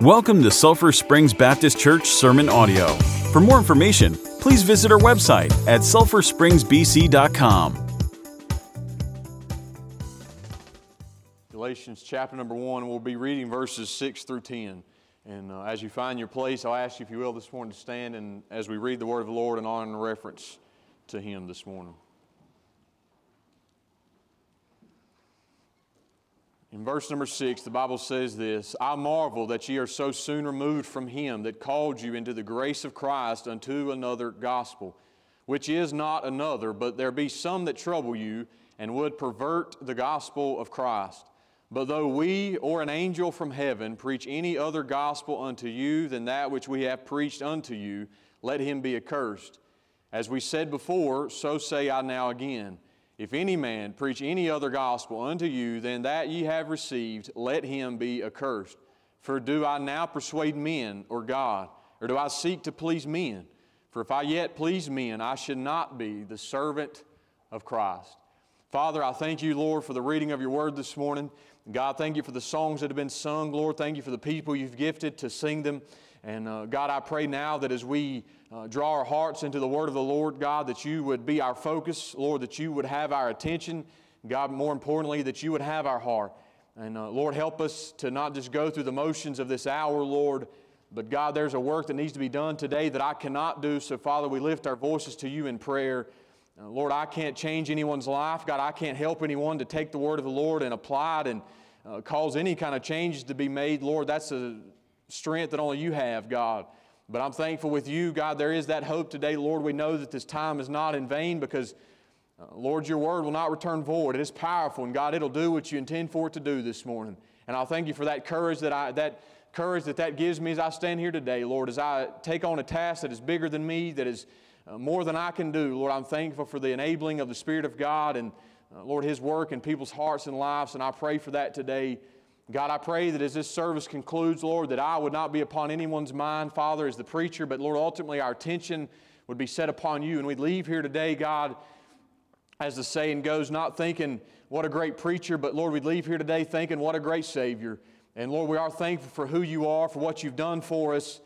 Welcome to Sulphur Springs Baptist Church Sermon Audio. For more information, please visit our website at sulphurspringsbc.com. Galatians chapter number one, we'll be reading verses 6 through 10. And uh, as you find your place, I'll ask you, if you will, this morning to stand and as we read the word of the Lord in honor and reference to Him this morning. In verse number six, the Bible says this I marvel that ye are so soon removed from him that called you into the grace of Christ unto another gospel, which is not another, but there be some that trouble you and would pervert the gospel of Christ. But though we or an angel from heaven preach any other gospel unto you than that which we have preached unto you, let him be accursed. As we said before, so say I now again. If any man preach any other gospel unto you than that ye have received, let him be accursed. For do I now persuade men or God, or do I seek to please men? For if I yet please men, I should not be the servant of Christ. Father, I thank you, Lord, for the reading of your word this morning. God, thank you for the songs that have been sung. Lord, thank you for the people you've gifted to sing them. And uh, God, I pray now that as we uh, draw our hearts into the word of the Lord, God, that you would be our focus, Lord, that you would have our attention, God, more importantly, that you would have our heart. And uh, Lord, help us to not just go through the motions of this hour, Lord, but God, there's a work that needs to be done today that I cannot do. So, Father, we lift our voices to you in prayer. Uh, Lord, I can't change anyone's life. God, I can't help anyone to take the word of the Lord and apply it and uh, cause any kind of changes to be made. Lord, that's a strength that only you have, God. But I'm thankful with you, God, there is that hope today. Lord, we know that this time is not in vain because, uh, Lord, your word will not return void. It is powerful, and God, it'll do what you intend for it to do this morning. And I'll thank you for that courage that I, that courage that that gives me as I stand here today, Lord, as I take on a task that is bigger than me, that is uh, more than I can do. Lord, I'm thankful for the enabling of the Spirit of God and, uh, Lord, His work in people's hearts and lives, and I pray for that today. God, I pray that as this service concludes, Lord, that I would not be upon anyone's mind, Father, as the preacher, but Lord, ultimately our attention would be set upon you. And we'd leave here today, God, as the saying goes, not thinking what a great preacher, but Lord, we'd leave here today thinking what a great Savior. And Lord, we are thankful for who you are, for what you've done for us.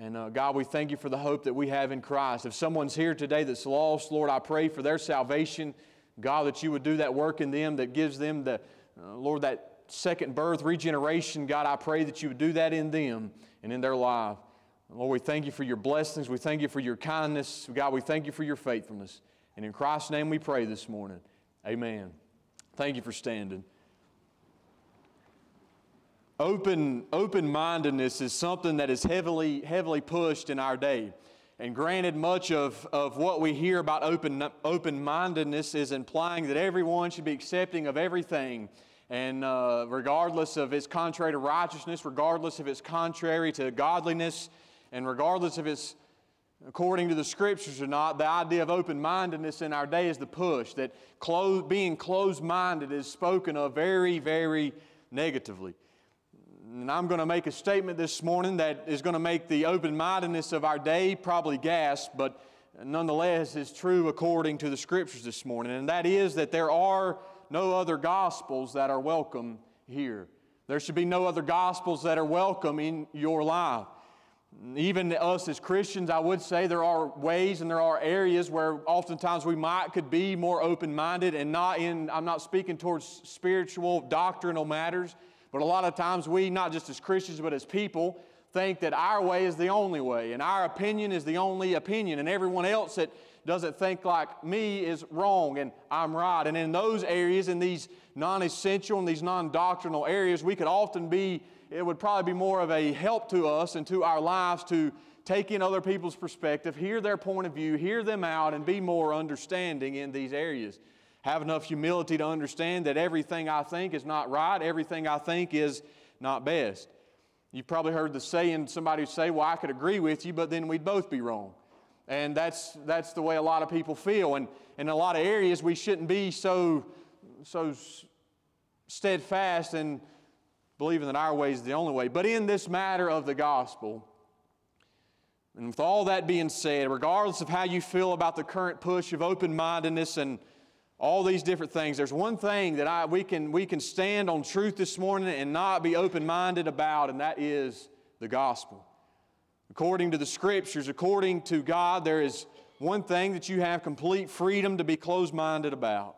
And uh, God, we thank you for the hope that we have in Christ. If someone's here today that's lost, Lord, I pray for their salvation. God, that you would do that work in them that gives them the, uh, Lord, that second birth, regeneration, God, I pray that you would do that in them and in their life. Lord, we thank you for your blessings. We thank you for your kindness. God, we thank you for your faithfulness. And in Christ's name we pray this morning. Amen. Thank you for standing. Open, open-mindedness is something that is heavily, heavily pushed in our day. And granted, much of, of what we hear about open, open-mindedness is implying that everyone should be accepting of everything and uh, regardless of it's contrary to righteousness, regardless if it's contrary to godliness, and regardless if it's according to the scriptures or not, the idea of open mindedness in our day is the push that close, being closed minded is spoken of very, very negatively. And I'm going to make a statement this morning that is going to make the open mindedness of our day probably gasp, but nonetheless is true according to the scriptures this morning. And that is that there are no other gospels that are welcome here. There should be no other gospels that are welcome in your life. Even us as Christians, I would say there are ways and there are areas where oftentimes we might could be more open-minded and not in, I'm not speaking towards spiritual, doctrinal matters, but a lot of times we, not just as Christians, but as people, think that our way is the only way and our opinion is the only opinion and everyone else that doesn't think like me is wrong and I'm right. And in those areas, in these non essential and these non doctrinal areas, we could often be, it would probably be more of a help to us and to our lives to take in other people's perspective, hear their point of view, hear them out, and be more understanding in these areas. Have enough humility to understand that everything I think is not right, everything I think is not best. You've probably heard the saying, somebody say, Well, I could agree with you, but then we'd both be wrong. And that's, that's the way a lot of people feel. And in a lot of areas, we shouldn't be so, so steadfast in believing that our way is the only way. But in this matter of the gospel, and with all that being said, regardless of how you feel about the current push of open mindedness and all these different things, there's one thing that I, we, can, we can stand on truth this morning and not be open minded about, and that is the gospel. According to the scriptures, according to God, there is one thing that you have complete freedom to be closed minded about.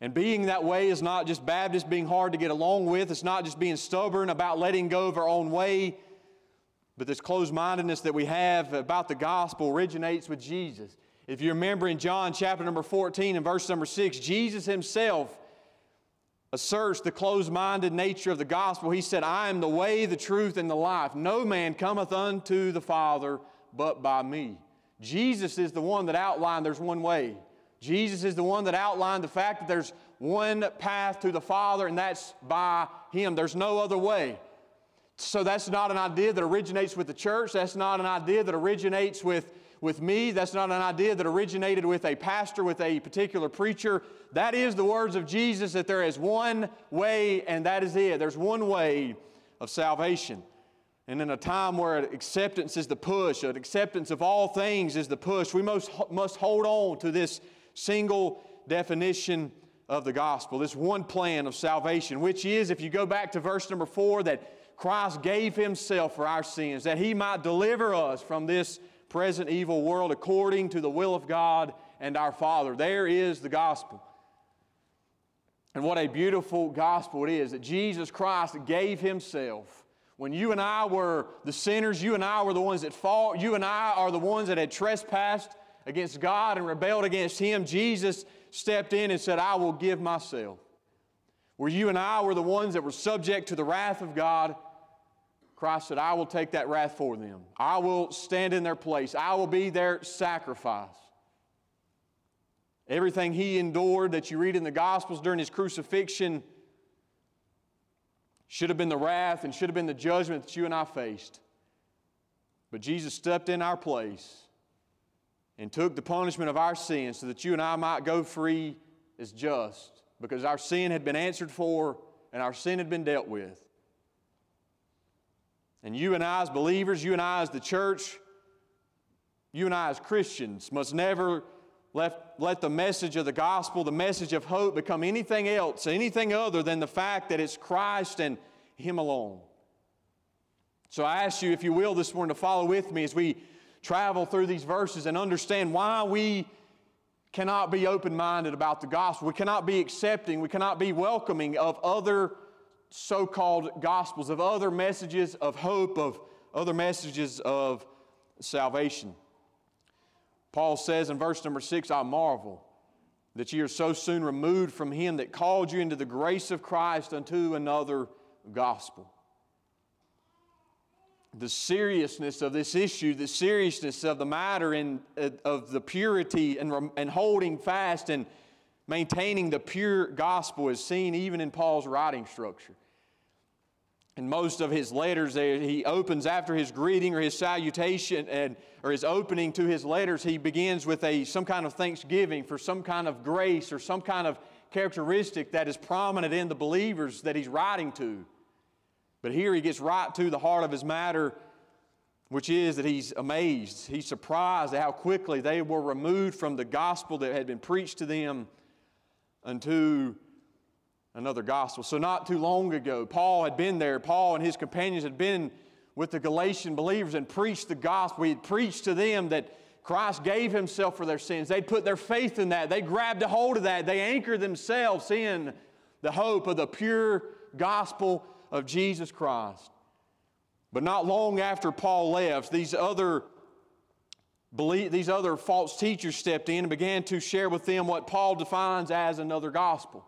And being that way is not just Baptists being hard to get along with, it's not just being stubborn about letting go of our own way, but this closed mindedness that we have about the gospel originates with Jesus. If you remember in John chapter number 14 and verse number 6, Jesus himself asserts the closed minded nature of the gospel. He said, I am the way, the truth, and the life. No man cometh unto the Father but by me. Jesus is the one that outlined there's one way. Jesus is the one that outlined the fact that there's one path to the Father, and that's by Him. There's no other way. So that's not an idea that originates with the church. That's not an idea that originates with, with me. That's not an idea that originated with a pastor, with a particular preacher. That is the words of Jesus that there is one way, and that is it. There's one way of salvation. And in a time where acceptance is the push, an acceptance of all things is the push, we most must hold on to this single definition of the gospel, this one plan of salvation, which is, if you go back to verse number four, that Christ gave himself for our sins, that he might deliver us from this present evil world according to the will of God and our Father. There is the gospel. And what a beautiful gospel it is that Jesus Christ gave himself. When you and I were the sinners, you and I were the ones that fought, you and I are the ones that had trespassed against God and rebelled against Him, Jesus stepped in and said, I will give myself. Where you and I were the ones that were subject to the wrath of God, Christ said, I will take that wrath for them. I will stand in their place. I will be their sacrifice. Everything he endured that you read in the Gospels during his crucifixion should have been the wrath and should have been the judgment that you and I faced. But Jesus stepped in our place and took the punishment of our sin so that you and I might go free as just because our sin had been answered for and our sin had been dealt with. And you and I, as believers, you and I, as the church, you and I, as Christians, must never let, let the message of the gospel, the message of hope, become anything else, anything other than the fact that it's Christ and Him alone. So I ask you, if you will, this morning to follow with me as we travel through these verses and understand why we cannot be open minded about the gospel. We cannot be accepting, we cannot be welcoming of other so called gospels, of other messages of hope, of other messages of salvation. Paul says in verse number six, I marvel that ye are so soon removed from him that called you into the grace of Christ unto another gospel the seriousness of this issue, the seriousness of the matter, and uh, of the purity and, and holding fast and maintaining the pure gospel is seen even in Paul's writing structure. In most of his letters, he opens after his greeting or his salutation and, or his opening to his letters, he begins with a, some kind of thanksgiving for some kind of grace or some kind of characteristic that is prominent in the believers that he's writing to. But here he gets right to the heart of his matter, which is that he's amazed. He's surprised at how quickly they were removed from the gospel that had been preached to them unto another gospel. So, not too long ago, Paul had been there. Paul and his companions had been with the Galatian believers and preached the gospel. He had preached to them that Christ gave himself for their sins. They'd put their faith in that. They grabbed a hold of that. They anchored themselves in the hope of the pure gospel of Jesus Christ. But not long after Paul left, these other, these other false teachers stepped in and began to share with them what Paul defines as another gospel.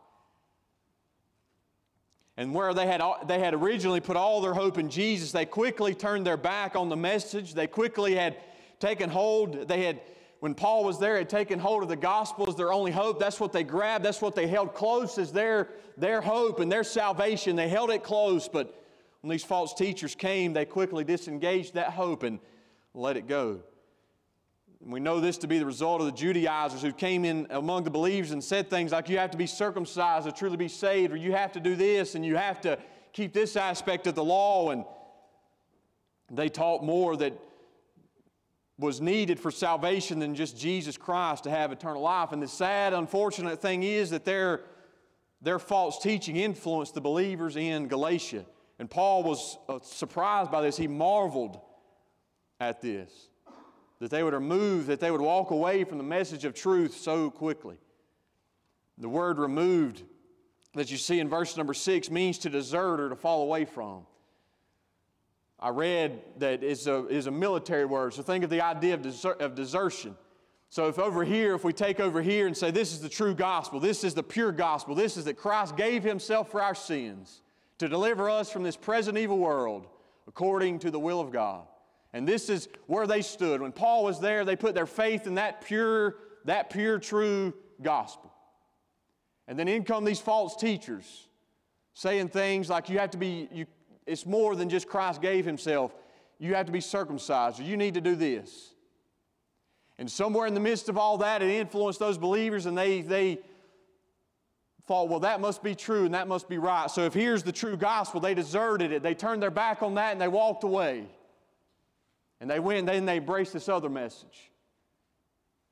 And where they had, they had originally put all their hope in Jesus, they quickly turned their back on the message. They quickly had taken hold, they had when Paul was there, had taken hold of the gospel as their only hope. That's what they grabbed. That's what they held close as their, their hope and their salvation. They held it close, but when these false teachers came, they quickly disengaged that hope and let it go. We know this to be the result of the Judaizers who came in among the believers and said things like, you have to be circumcised to truly be saved, or you have to do this, and you have to keep this aspect of the law. And they taught more that was needed for salvation than just Jesus Christ to have eternal life. And the sad, unfortunate thing is that their, their false teaching influenced the believers in Galatia. And Paul was uh, surprised by this. He marveled at this that they would remove, that they would walk away from the message of truth so quickly. The word removed that you see in verse number six means to desert or to fall away from. I read that it's a, is a military word, so think of the idea of, deser- of desertion. So, if over here, if we take over here and say, this is the true gospel, this is the pure gospel, this is that Christ gave himself for our sins to deliver us from this present evil world according to the will of God. And this is where they stood. When Paul was there, they put their faith in that pure, that pure, true gospel. And then in come these false teachers saying things like you have to be, you, it's more than just Christ gave himself. You have to be circumcised, or you need to do this. And somewhere in the midst of all that, it influenced those believers, and they, they thought, well, that must be true and that must be right. So if here's the true gospel, they deserted it. They turned their back on that and they walked away. And they went then they embraced this other message.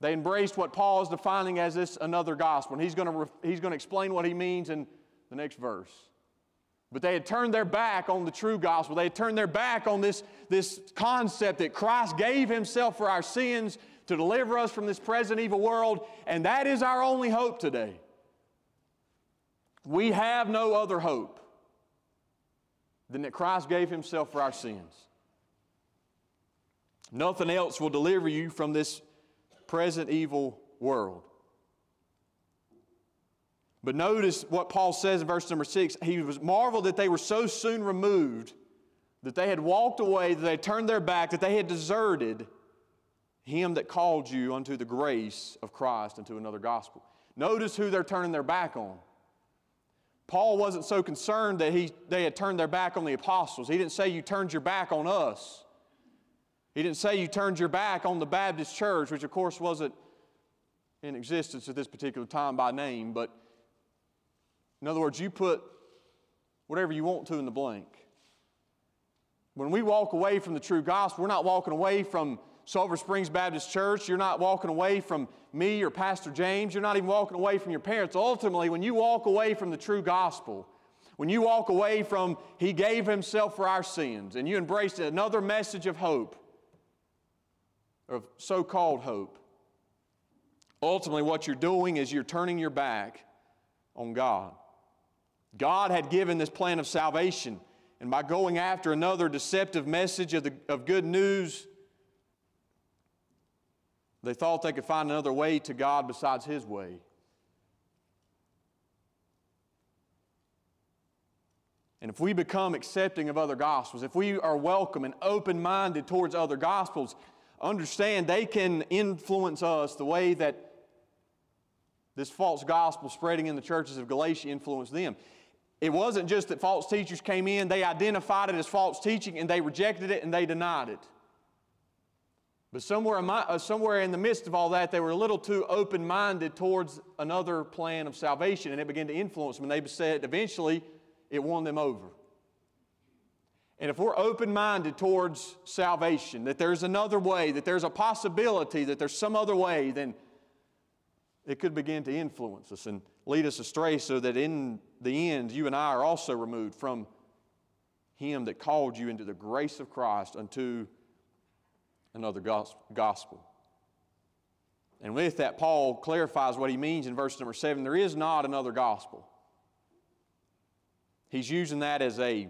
They embraced what Paul is defining as this another gospel. And he's going to, he's to explain what he means in the next verse. But they had turned their back on the true gospel. They had turned their back on this, this concept that Christ gave himself for our sins to deliver us from this present evil world, and that is our only hope today. We have no other hope than that Christ gave Himself for our sins. Nothing else will deliver you from this present evil world. But notice what Paul says in verse number six. He was marveled that they were so soon removed, that they had walked away, that they turned their back, that they had deserted him that called you unto the grace of Christ unto another gospel. Notice who they're turning their back on. Paul wasn't so concerned that he, they had turned their back on the apostles. He didn't say you turned your back on us. He didn't say you turned your back on the Baptist church, which of course wasn't in existence at this particular time by name, but in other words, you put whatever you want to in the blank. When we walk away from the true gospel, we're not walking away from Sulphur Springs Baptist Church. You're not walking away from me or Pastor James. You're not even walking away from your parents. Ultimately, when you walk away from the true gospel, when you walk away from He gave Himself for our sins and you embrace another message of hope, of so called hope, ultimately what you're doing is you're turning your back on God. God had given this plan of salvation, and by going after another deceptive message of, the, of good news, they thought they could find another way to God besides His way. And if we become accepting of other gospels, if we are welcome and open minded towards other gospels, understand they can influence us the way that this false gospel spreading in the churches of Galatia influenced them. It wasn't just that false teachers came in, they identified it as false teaching and they rejected it and they denied it. But somewhere uh, somewhere in the midst of all that, they were a little too open minded towards another plan of salvation, and it began to influence them. And they said eventually it won them over. And if we're open minded towards salvation, that there's another way, that there's a possibility, that there's some other way, then it could begin to influence us and lead us astray so that in the end, you and I are also removed from Him that called you into the grace of Christ unto another gospel. And with that, Paul clarifies what he means in verse number seven. There is not another gospel. He's using that as a,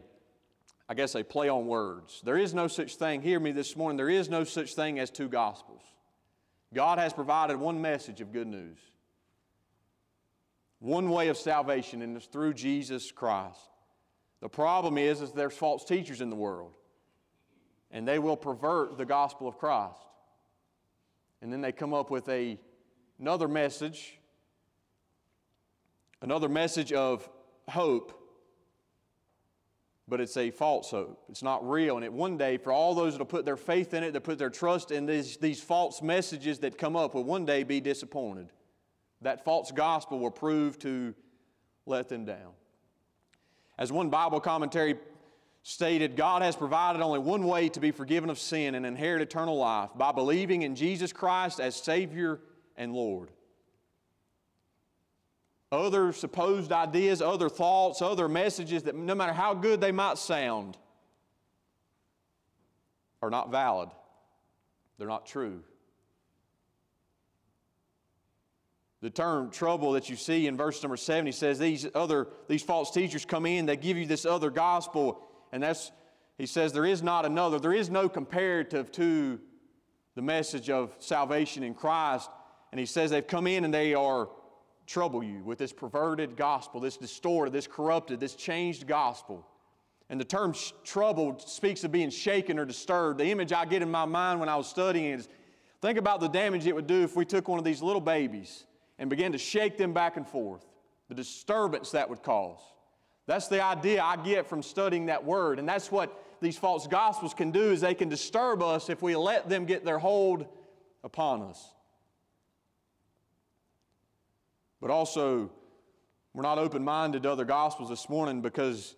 I guess, a play on words. There is no such thing, hear me this morning, there is no such thing as two gospels. God has provided one message of good news, one way of salvation, and it's through Jesus Christ. The problem is, is there's false teachers in the world and they will pervert the gospel of Christ. And then they come up with a, another message, another message of hope, but it's a false hope. It's not real. And it one day, for all those that will put their faith in it, that put their trust in these, these false messages that come up, will one day be disappointed. That false gospel will prove to let them down. As one Bible commentary stated God has provided only one way to be forgiven of sin and inherit eternal life by believing in Jesus Christ as Savior and Lord. Other supposed ideas, other thoughts, other messages that no matter how good they might sound, are not valid. They're not true. The term trouble that you see in verse number seven, he says these other these false teachers come in, they give you this other gospel, and that's he says there is not another, there is no comparative to the message of salvation in Christ. And he says they've come in and they are trouble you with this perverted gospel, this distorted, this corrupted, this changed gospel. And the term trouble speaks of being shaken or disturbed. The image I get in my mind when I was studying is think about the damage it would do if we took one of these little babies and began to shake them back and forth, the disturbance that would cause. That's the idea I get from studying that word. And that's what these false gospels can do is they can disturb us if we let them get their hold upon us. But also, we're not open minded to other gospels this morning because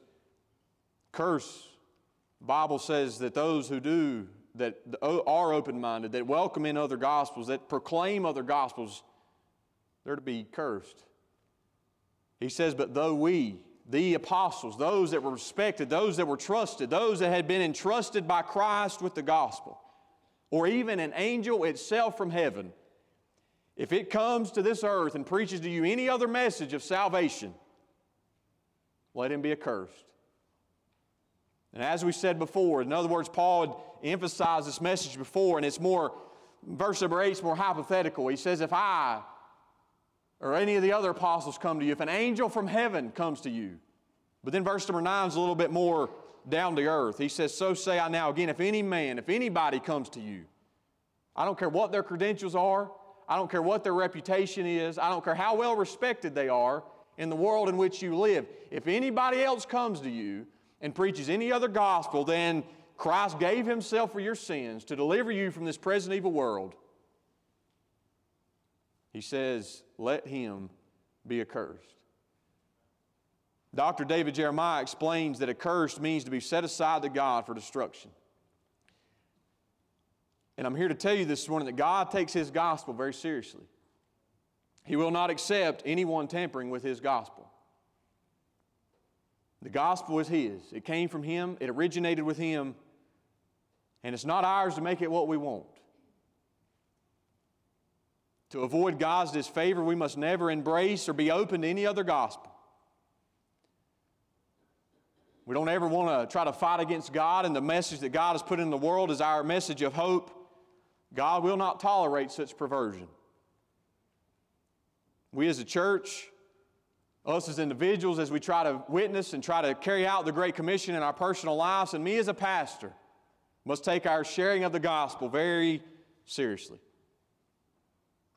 curse, Bible says that those who do, that are open minded, that welcome in other gospels, that proclaim other gospels, they're to be cursed. He says, But though we, the apostles, those that were respected, those that were trusted, those that had been entrusted by Christ with the gospel, or even an angel itself from heaven, if it comes to this earth and preaches to you any other message of salvation, let him be accursed. And as we said before, in other words, Paul had emphasized this message before, and it's more, verse number 8 is more hypothetical. He says, If I or any of the other apostles come to you, if an angel from heaven comes to you, but then verse number 9 is a little bit more down to earth. He says, So say I now again, if any man, if anybody comes to you, I don't care what their credentials are, I don't care what their reputation is. I don't care how well respected they are in the world in which you live. If anybody else comes to you and preaches any other gospel than Christ gave himself for your sins to deliver you from this present evil world, he says, let him be accursed. Dr. David Jeremiah explains that accursed means to be set aside to God for destruction. And I'm here to tell you this morning that God takes His gospel very seriously. He will not accept anyone tampering with His gospel. The gospel is His, it came from Him, it originated with Him, and it's not ours to make it what we want. To avoid God's disfavor, we must never embrace or be open to any other gospel. We don't ever want to try to fight against God, and the message that God has put in the world is our message of hope. God will not tolerate such perversion. We as a church, us as individuals, as we try to witness and try to carry out the Great Commission in our personal lives, and me as a pastor, must take our sharing of the gospel very seriously.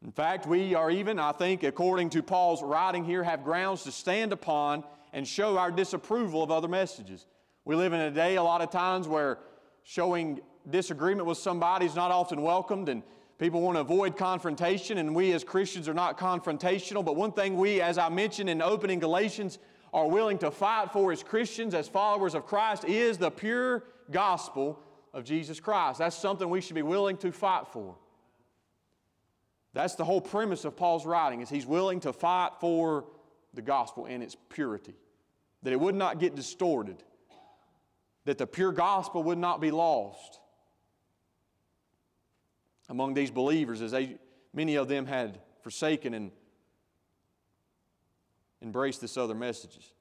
In fact, we are even, I think, according to Paul's writing here, have grounds to stand upon and show our disapproval of other messages. We live in a day, a lot of times, where showing disagreement with somebody is not often welcomed, and people want to avoid confrontation, and we as Christians are not confrontational. But one thing we, as I mentioned in opening Galatians, are willing to fight for as Christians, as followers of Christ, is the pure gospel of Jesus Christ. That's something we should be willing to fight for. That's the whole premise of Paul's writing is he's willing to fight for the gospel and its purity. That it would not get distorted. That the pure gospel would not be lost among these believers as they, many of them had forsaken and embraced this other messages.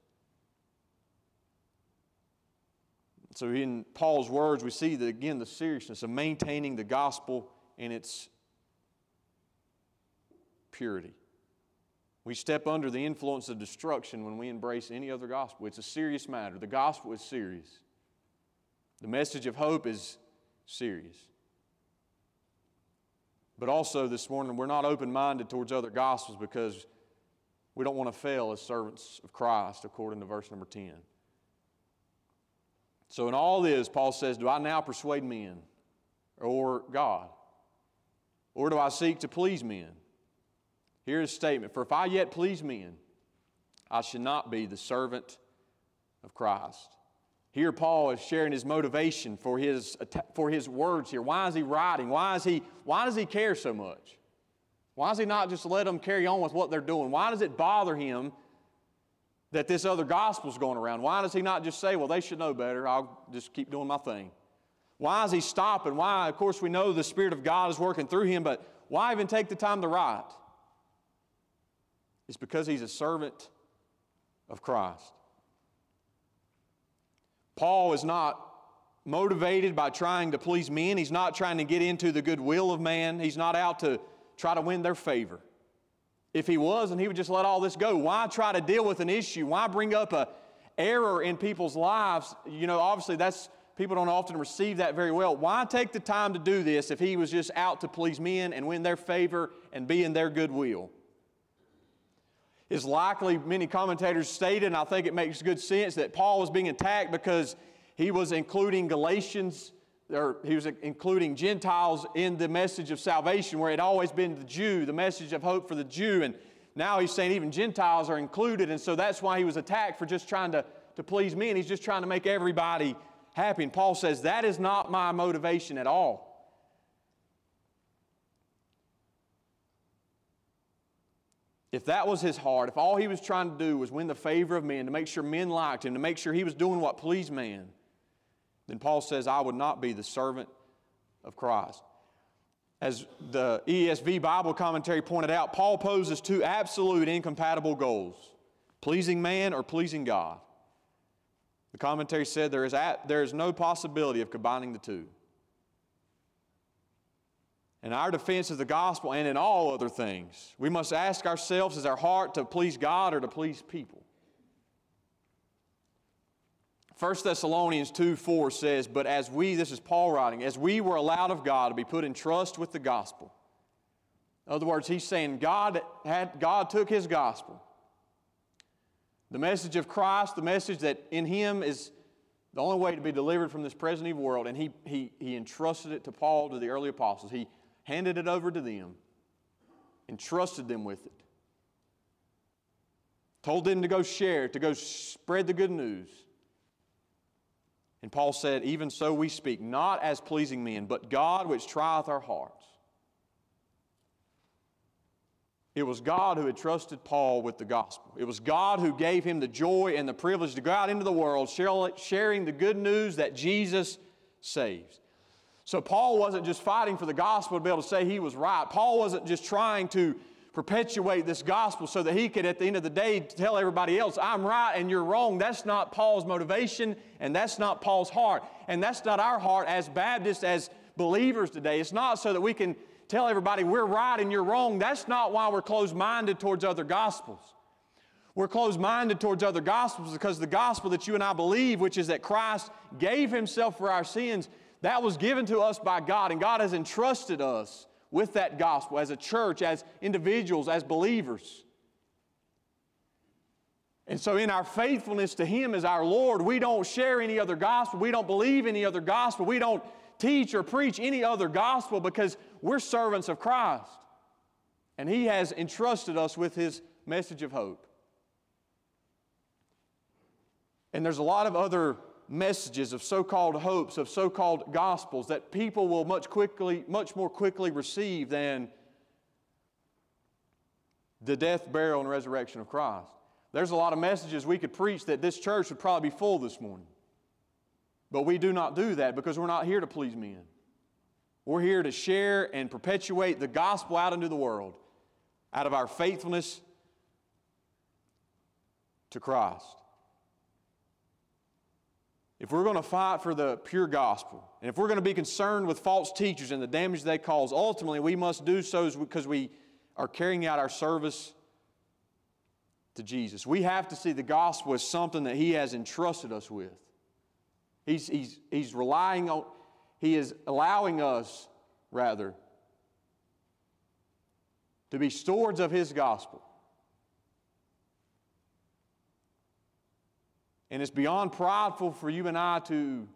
So, in Paul's words, we see that again the seriousness of maintaining the gospel in its purity. We step under the influence of destruction when we embrace any other gospel. It's a serious matter. The gospel is serious, the message of hope is serious. But also this morning, we're not open minded towards other gospels because we don't want to fail as servants of Christ, according to verse number 10. So, in all this, Paul says, Do I now persuade men or God? Or do I seek to please men? Here's a statement For if I yet please men, I should not be the servant of Christ. Here, Paul is sharing his motivation for his, for his words here. Why is he writing? Why, is he, why does he care so much? Why does he not just let them carry on with what they're doing? Why does it bother him that this other gospel's going around? Why does he not just say, well, they should know better, I'll just keep doing my thing? Why is he stopping? Why? Of course, we know the Spirit of God is working through him, but why even take the time to write? It's because he's a servant of Christ. Paul is not motivated by trying to please men. He's not trying to get into the goodwill of man. He's not out to try to win their favor. If he was, and he would just let all this go. Why try to deal with an issue? Why bring up a error in people's lives? You know, obviously that's people don't often receive that very well. Why take the time to do this if he was just out to please men and win their favor and be in their goodwill? Is likely, many commentators stated, and I think it makes good sense, that Paul was being attacked because he was including Galatians, or he was including Gentiles in the message of salvation, where it had always been the Jew, the message of hope for the Jew. And now he's saying even Gentiles are included. And so that's why he was attacked for just trying to, to please me. And he's just trying to make everybody happy. And Paul says, that is not my motivation at all. If that was his heart, if all he was trying to do was win the favor of men, to make sure men liked him, to make sure he was doing what pleased man, then Paul says, I would not be the servant of Christ. As the ESV Bible commentary pointed out, Paul poses two absolute incompatible goals pleasing man or pleasing God. The commentary said there is, at, there is no possibility of combining the two. In our defense of the gospel and in all other things, we must ask ourselves is our heart to please God or to please people? 1 Thessalonians 2 4 says, But as we, this is Paul writing, as we were allowed of God to be put in trust with the gospel. In other words, he's saying God, had, God took his gospel, the message of Christ, the message that in him is the only way to be delivered from this present evil world, and he, he, he entrusted it to Paul, to the early apostles. He handed it over to them, entrusted them with it, told them to go share, to go spread the good news. And Paul said, Even so we speak, not as pleasing men, but God which trieth our hearts. It was God who had trusted Paul with the gospel. It was God who gave him the joy and the privilege to go out into the world sharing the good news that Jesus saves. So Paul wasn't just fighting for the gospel to be able to say he was right. Paul wasn't just trying to perpetuate this gospel so that he could, at the end of the day, tell everybody else, I'm right and you're wrong. That's not Paul's motivation and that's not Paul's heart. And that's not our heart as Baptists, as believers today. It's not so that we can tell everybody we're right and you're wrong. That's not why we're closed minded towards other gospels. We're closed minded towards other gospels because the gospel that you and I believe, which is that Christ gave himself for our sins, that was given to us by God, and God has entrusted us with that gospel as a church, as individuals, as believers. And so, in our faithfulness to Him as our Lord, we don't share any other gospel. We don't believe any other gospel. We don't teach or preach any other gospel because we're servants of Christ. And He has entrusted us with His message of hope. And there's a lot of other messages of so-called hopes, of so-called gospels that people will much quickly, much more quickly receive than the death, burial, and resurrection of Christ. There's a lot of messages we could preach that this church would probably be full this morning. But we do not do that because we're not here to please men. We're here to share and perpetuate the gospel out into the world out of our faithfulness to Christ. If we're going to fight for the pure gospel, and if we're going to be concerned with false teachers and the damage they cause, ultimately we must do so because we are carrying out our service to Jesus. We have to see the gospel as something that He has entrusted us with. He's, he's, he's relying on, He is allowing us, rather, to be stewards of His gospel. And it's beyond prideful for you and I to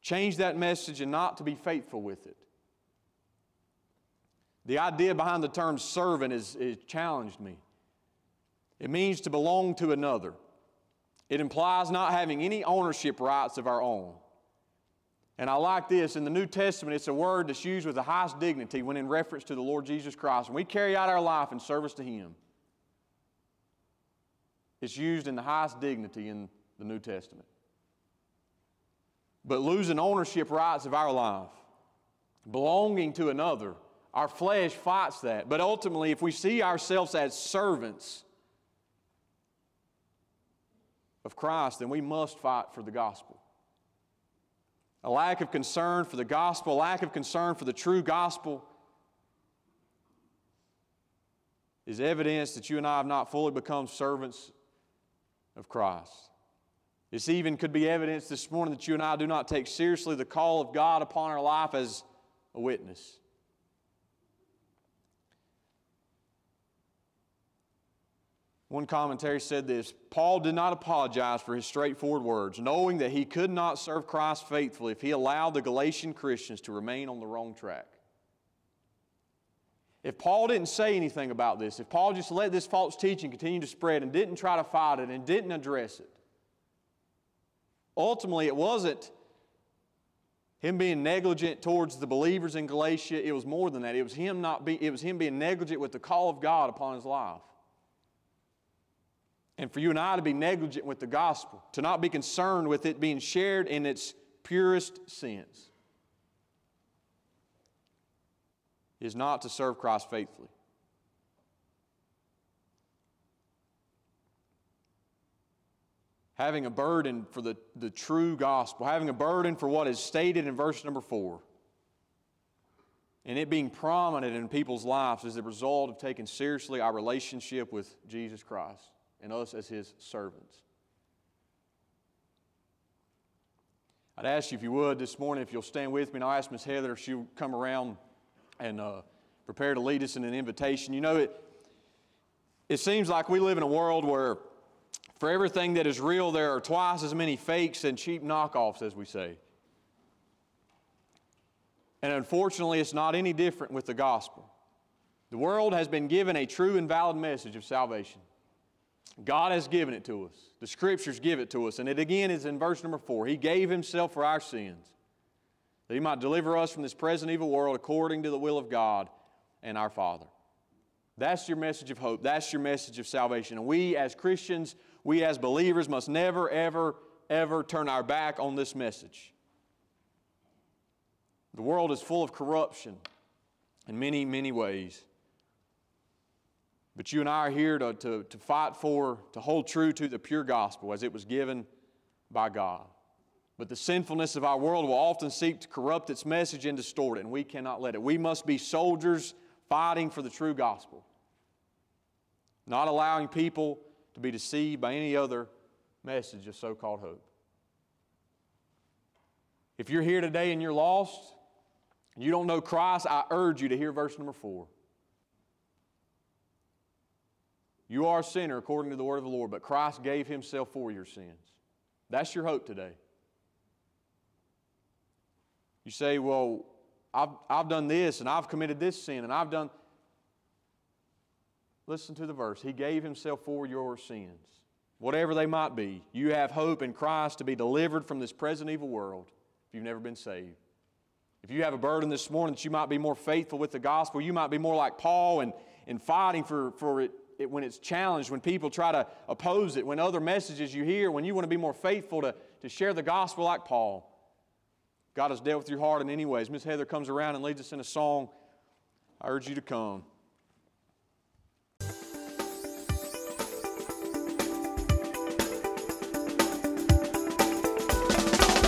change that message and not to be faithful with it. The idea behind the term servant is, challenged me. It means to belong to another. It implies not having any ownership rights of our own. And I like this. In the New Testament, it's a word that's used with the highest dignity when in reference to the Lord Jesus Christ. When we carry out our life in service to Him, it's used in the highest dignity in the New Testament. But losing ownership rights of our life, belonging to another, our flesh fights that. But ultimately, if we see ourselves as servants of Christ, then we must fight for the gospel. A lack of concern for the gospel, a lack of concern for the true gospel is evidence that you and I have not fully become servants of Christ. This even could be evidence this morning that you and I do not take seriously the call of God upon our life as a witness. One commentary said this Paul did not apologize for his straightforward words, knowing that he could not serve Christ faithfully if he allowed the Galatian Christians to remain on the wrong track. If Paul didn't say anything about this, if Paul just let this false teaching continue to spread and didn't try to fight it and didn't address it, ultimately it wasn't him being negligent towards the believers in Galatia. It was more than that. It was him not be, it was him being negligent with the call of God upon his life. And for you and I to be negligent with the gospel, to not be concerned with it being shared in its purest sense, is not to serve Christ faithfully. Having a burden for the, the true gospel, having a burden for what is stated in verse number four, and it being prominent in people's lives is the result of taking seriously our relationship with Jesus Christ and us as his servants. I'd ask you if you would this morning, if you'll stand with me, and I'll ask Miss Heather if she'll come around and uh, prepare to lead us in an invitation. You know, it, it seems like we live in a world where for everything that is real, there are twice as many fakes and cheap knockoffs, as we say. And unfortunately, it's not any different with the gospel. The world has been given a true and valid message of salvation. God has given it to us. The scriptures give it to us. And it again is in verse number four. He gave himself for our sins, that he might deliver us from this present evil world according to the will of God and our Father. That's your message of hope. That's your message of salvation. And we as Christians, we as believers must never, ever, ever turn our back on this message. The world is full of corruption in many, many ways. But you and I are here to, to, to fight for, to hold true to the pure gospel as it was given by God. But the sinfulness of our world will often seek to corrupt its message and distort it, and we cannot let it. We must be soldiers fighting for the true gospel, not allowing people to be deceived by any other message of so called hope. If you're here today and you're lost, and you don't know Christ, I urge you to hear verse number four. You are a sinner according to the word of the Lord, but Christ gave himself for your sins. That's your hope today. You say, Well, I've, I've done this and I've committed this sin and I've done. Listen to the verse. He gave himself for your sins, whatever they might be. You have hope in Christ to be delivered from this present evil world if you've never been saved. If you have a burden this morning that you might be more faithful with the gospel, you might be more like Paul and in fighting for, for it it, when it's challenged, when people try to oppose it, when other messages you hear, when you want to be more faithful to, to share the gospel like Paul. God has dealt with your heart in any ways. Miss Heather comes around and leads us in a song. I urge you to come.